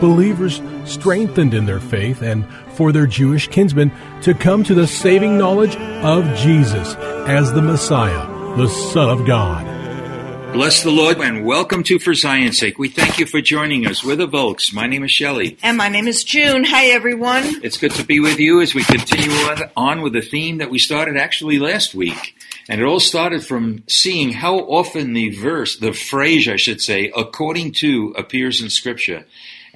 Believers strengthened in their faith and for their Jewish kinsmen to come to the saving knowledge of Jesus as the Messiah, the Son of God. Bless the Lord and welcome to For Zion's Sake. We thank you for joining us. We're the Volks. My name is Shelley. And my name is June. Hi, everyone. It's good to be with you as we continue on with the theme that we started actually last week. And it all started from seeing how often the verse, the phrase, I should say, according to appears in Scripture.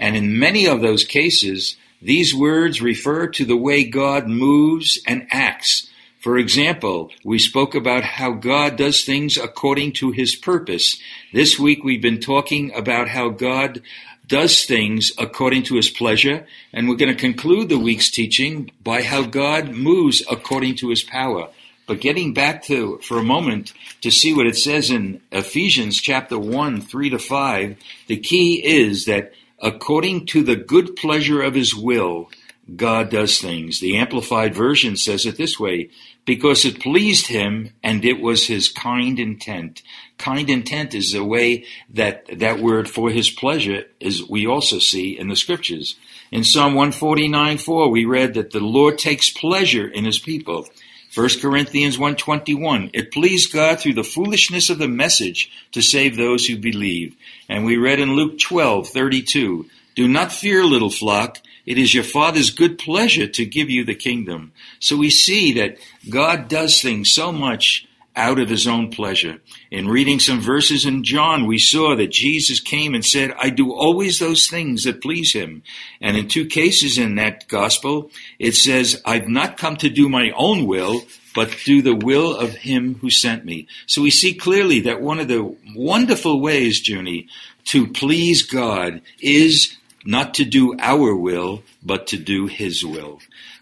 And in many of those cases, these words refer to the way God moves and acts. For example, we spoke about how God does things according to his purpose. This week we've been talking about how God does things according to his pleasure, and we're going to conclude the week's teaching by how God moves according to his power. But getting back to, for a moment, to see what it says in Ephesians chapter 1, 3 to 5, the key is that according to the good pleasure of his will, God does things. The Amplified Version says it this way because it pleased him and it was his kind intent. Kind intent is the way that that word for his pleasure is we also see in the scriptures. In Psalm 149 4, we read that the Lord takes pleasure in his people. 1 Corinthians 1:21 It pleased God through the foolishness of the message to save those who believe. And we read in Luke 12:32 Do not fear little flock it is your father's good pleasure to give you the kingdom. So we see that God does things so much out of his own pleasure. In reading some verses in John, we saw that Jesus came and said, I do always those things that please him. And in two cases in that gospel, it says, I've not come to do my own will, but do the will of him who sent me. So we see clearly that one of the wonderful ways, Junie, to please God is not to do our will, but to do his will.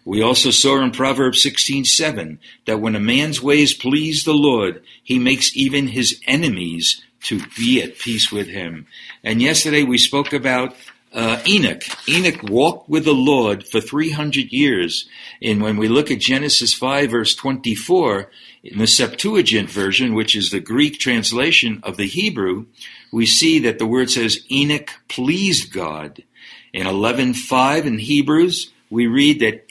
We also saw in Proverbs 16:7 that when a man's ways please the Lord, he makes even his enemies to be at peace with him. And yesterday we spoke about uh, Enoch. Enoch walked with the Lord for 300 years. And when we look at Genesis 5 verse 24, in the Septuagint version, which is the Greek translation of the Hebrew, we see that the word says Enoch pleased God. In 11:5 in Hebrews, we read that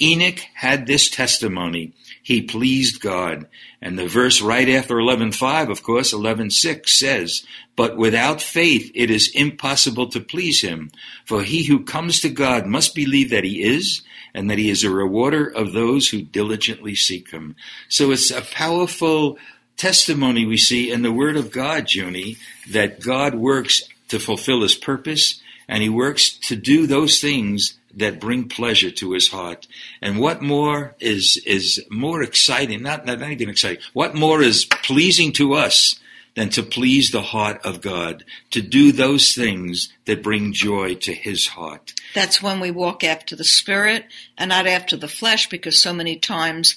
Enoch had this testimony. He pleased God. And the verse right after 11:5, of course, 11:6 says, "But without faith it is impossible to please him, for he who comes to God must believe that he is and that he is a rewarder of those who diligently seek him." So it's a powerful testimony we see in the word of God, Junie, that God works to fulfill his purpose and he works to do those things that bring pleasure to his heart. And what more is is more exciting? Not not even exciting. What more is pleasing to us than to please the heart of God, to do those things that bring joy to his heart. That's when we walk after the spirit and not after the flesh because so many times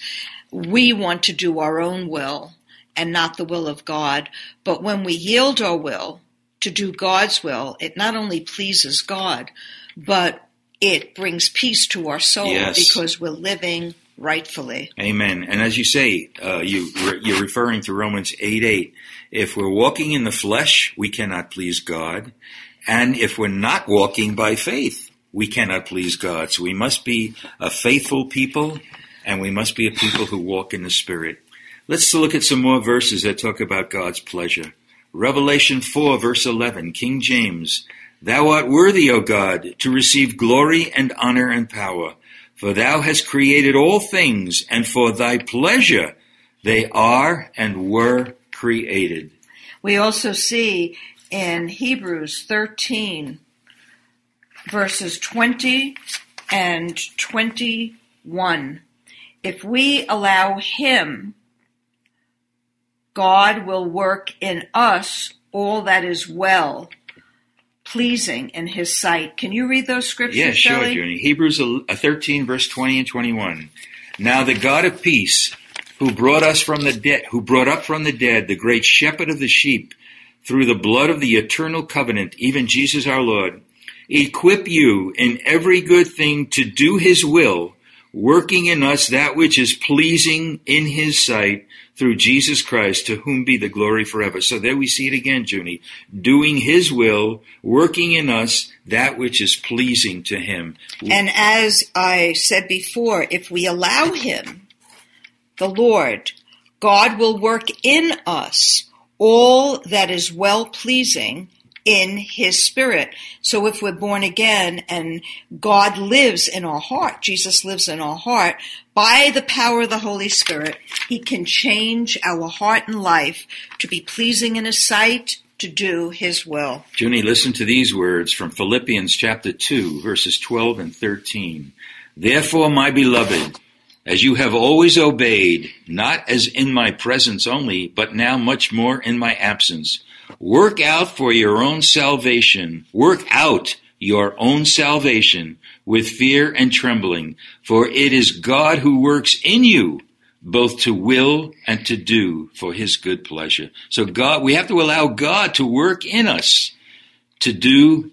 we want to do our own will and not the will of God. But when we yield our will to do God's will, it not only pleases God, but it brings peace to our soul yes. because we're living rightfully. Amen. And as you say, uh, you you're referring to Romans eight eight. If we're walking in the flesh, we cannot please God, and if we're not walking by faith, we cannot please God. So we must be a faithful people, and we must be a people who walk in the Spirit. Let's look at some more verses that talk about God's pleasure. Revelation 4, verse 11, King James. Thou art worthy, O God, to receive glory and honor and power, For thou hast created all things, and for thy pleasure they are and were created. We also see in Hebrews 13, verses 20 and 21. If we allow Him, God will work in us all that is well, pleasing in His sight. Can you read those scriptures, Yeah, sure? Junie. Hebrews uh, 13, verse 20 and 21. Now the God of peace, who brought us from the dead, who brought up from the dead the great shepherd of the sheep, through the blood of the eternal covenant, even Jesus our Lord, equip you in every good thing to do his will, working in us that which is pleasing in his sight through Jesus Christ, to whom be the glory forever. So there we see it again, Junie. Doing his will, working in us that which is pleasing to him. And as I said before, if we allow Him, the Lord, God will work in us all that is well pleasing in His Spirit. So if we're born again and God lives in our heart, Jesus lives in our heart, by the power of the Holy Spirit, He can change our heart and life to be pleasing in His sight, to do His will. Junie, listen to these words from Philippians chapter 2, verses 12 and 13. Therefore, my beloved, as you have always obeyed, not as in my presence only, but now much more in my absence, work out for your own salvation, work out your own salvation with fear and trembling, for it is God who works in you both to will and to do for his good pleasure. So God, we have to allow God to work in us to do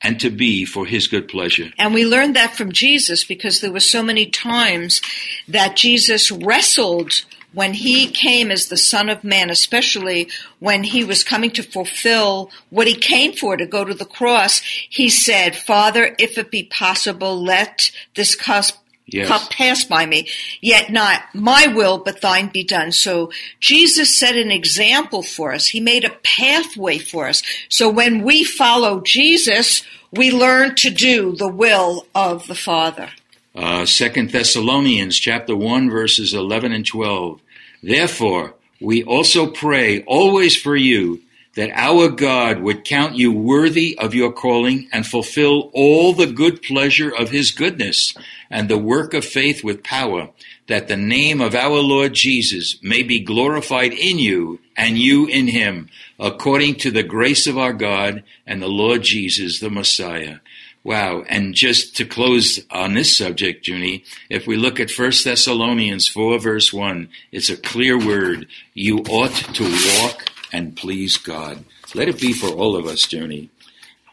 and to be for his good pleasure. And we learned that from Jesus because there were so many times that Jesus wrestled when he came as the Son of Man, especially when he was coming to fulfill what he came for to go to the cross. He said, Father, if it be possible, let this cup Yes. cup pass by me, yet not my will, but thine be done. So Jesus set an example for us. He made a pathway for us. So when we follow Jesus, we learn to do the will of the Father. Uh, Second Thessalonians chapter 1 verses 11 and 12. Therefore, we also pray always for you that our God would count you worthy of your calling and fulfill all the good pleasure of his goodness and the work of faith with power, that the name of our Lord Jesus may be glorified in you and you in him, according to the grace of our God and the Lord Jesus, the Messiah. Wow. And just to close on this subject, Junie, if we look at 1 Thessalonians 4 verse 1, it's a clear word. You ought to walk and please God. Let it be for all of us, Junie.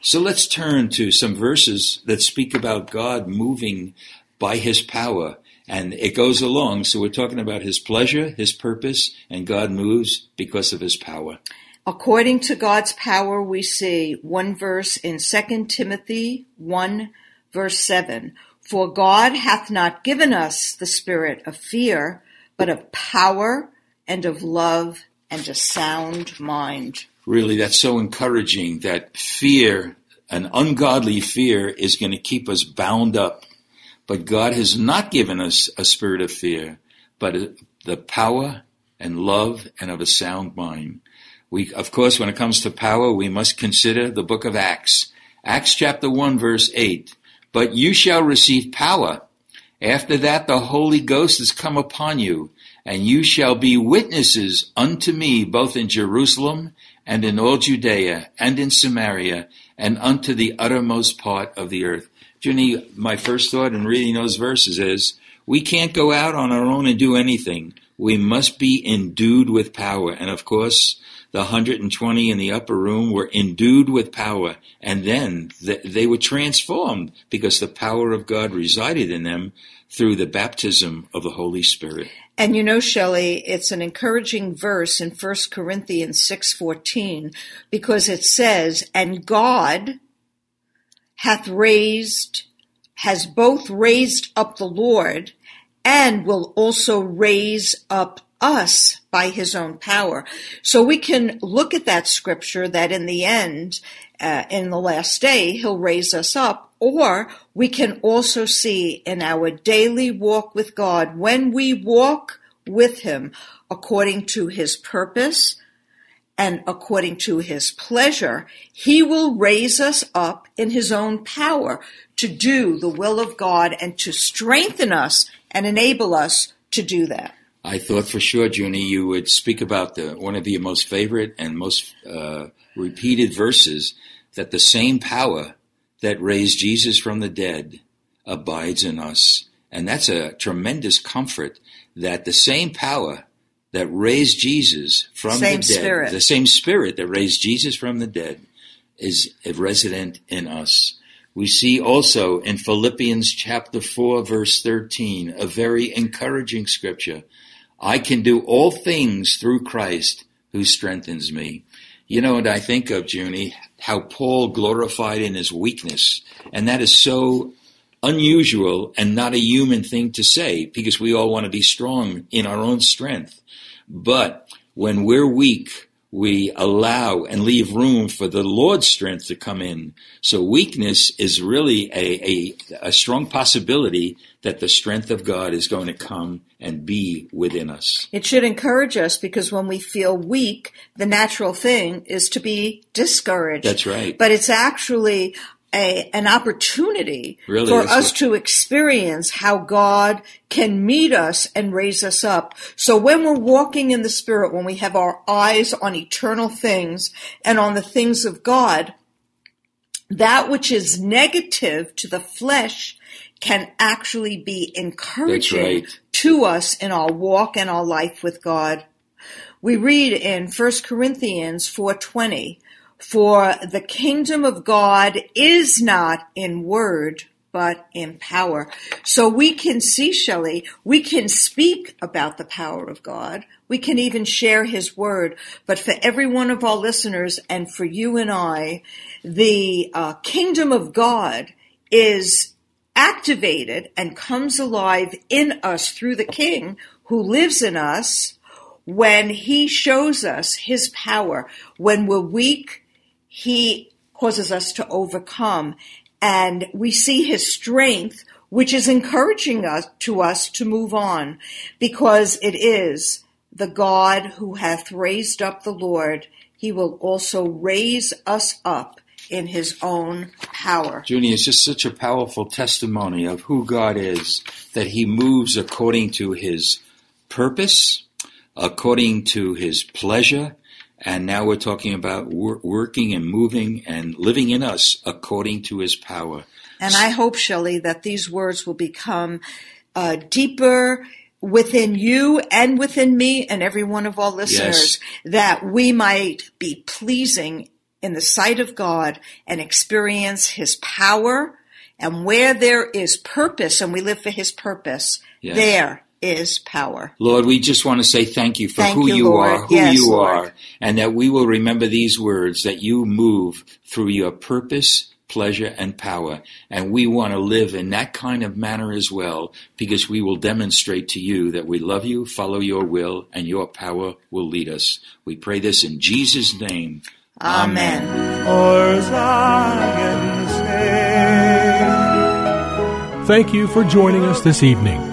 So let's turn to some verses that speak about God moving by his power. And it goes along. So we're talking about his pleasure, his purpose, and God moves because of his power. According to God's power, we see one verse in 2 Timothy 1 verse 7. For God hath not given us the spirit of fear, but of power and of love and a sound mind. Really, that's so encouraging that fear, an ungodly fear, is going to keep us bound up. But God has not given us a spirit of fear, but the power and love and of a sound mind. We, of course, when it comes to power, we must consider the book of Acts. Acts chapter 1 verse 8. But you shall receive power. After that, the Holy Ghost has come upon you, and you shall be witnesses unto me both in Jerusalem and in all Judea and in Samaria and unto the uttermost part of the earth. Junie, my first thought in reading those verses is we can't go out on our own and do anything. We must be endued with power. And of course, the 120 in the upper room were endued with power. And then th- they were transformed because the power of God resided in them through the baptism of the Holy Spirit. And you know, Shelley, it's an encouraging verse in 1 Corinthians 6:14 because it says, "And God hath raised has both raised up the Lord and will also raise up us by his own power." So we can look at that scripture that in the end uh, in the last day he'll raise us up Or we can also see in our daily walk with God, when we walk with Him according to His purpose and according to His pleasure, He will raise us up in His own power to do the will of God and to strengthen us and enable us to do that. I thought for sure, Junie, you would speak about the one of your most favorite and most uh, repeated verses that the same power that raised Jesus from the dead abides in us. And that's a tremendous comfort that the same power that raised Jesus from Same the dead, spirit. the same spirit that raised Jesus from the dead, is resident in us. We see also in Philippians chapter 4 verse 13, a very encouraging scripture. I can do all things through Christ who strengthens me. You know, and I think of, Junie, how Paul glorified in his weakness. And that is so unusual and not a human thing to say because we all want to be strong in our own strength. But when we're weak, we allow and leave room for the Lord's strength to come in. So weakness is really a, a, a strong possibility that the strength of God is going to come and be within us. It should encourage us because when we feel weak, the natural thing is to be discouraged. That's right. But it's actually a, an opportunity Really, for us what- to experience how God can meet us and raise us up. So when we're walking in the Spirit, when we have our eyes on eternal things and on the things of God, that which is negative to the flesh can actually be encouraging right. to us in our walk and our life with God. We read in 1 Corinthians 4:20, "For the kingdom of God is not in word, but in power." So we can see, Shelley, we can speak about the power of God. We can even share his word. But for every one of our listeners and for you and I, the uh, kingdom of God is activated and comes alive in us through the King who lives in us when he shows us his power. When we're weak, he causes us to overcome and we see his strength, which is encouraging us to us to move on because it is the God who hath raised up the Lord. He will also raise us up in his own power. Junie, it's just such a powerful testimony of who God is, that He moves according to His purpose, according to His pleasure, and now we're talking about wor- working and moving and living in us according to His power. And I hope, Shelley, that these words will become uh, deeper within you and within me and every one of our listeners, that we might be pleasing in the sight of God and experience His power. And where there is purpose and we live for His purpose, Yes. there is power. Lord, we just want to say thank you for Thank who you, you, are, who Yes, you Lord. are, and that we will remember these words that you move through your purpose, pleasure, and power. And we want to live in that kind of manner as well, because we will demonstrate to you that we love you, follow your will, and your power will lead us. We pray this in Jesus' name. Amen. For Zion's. Thank you for joining us this evening.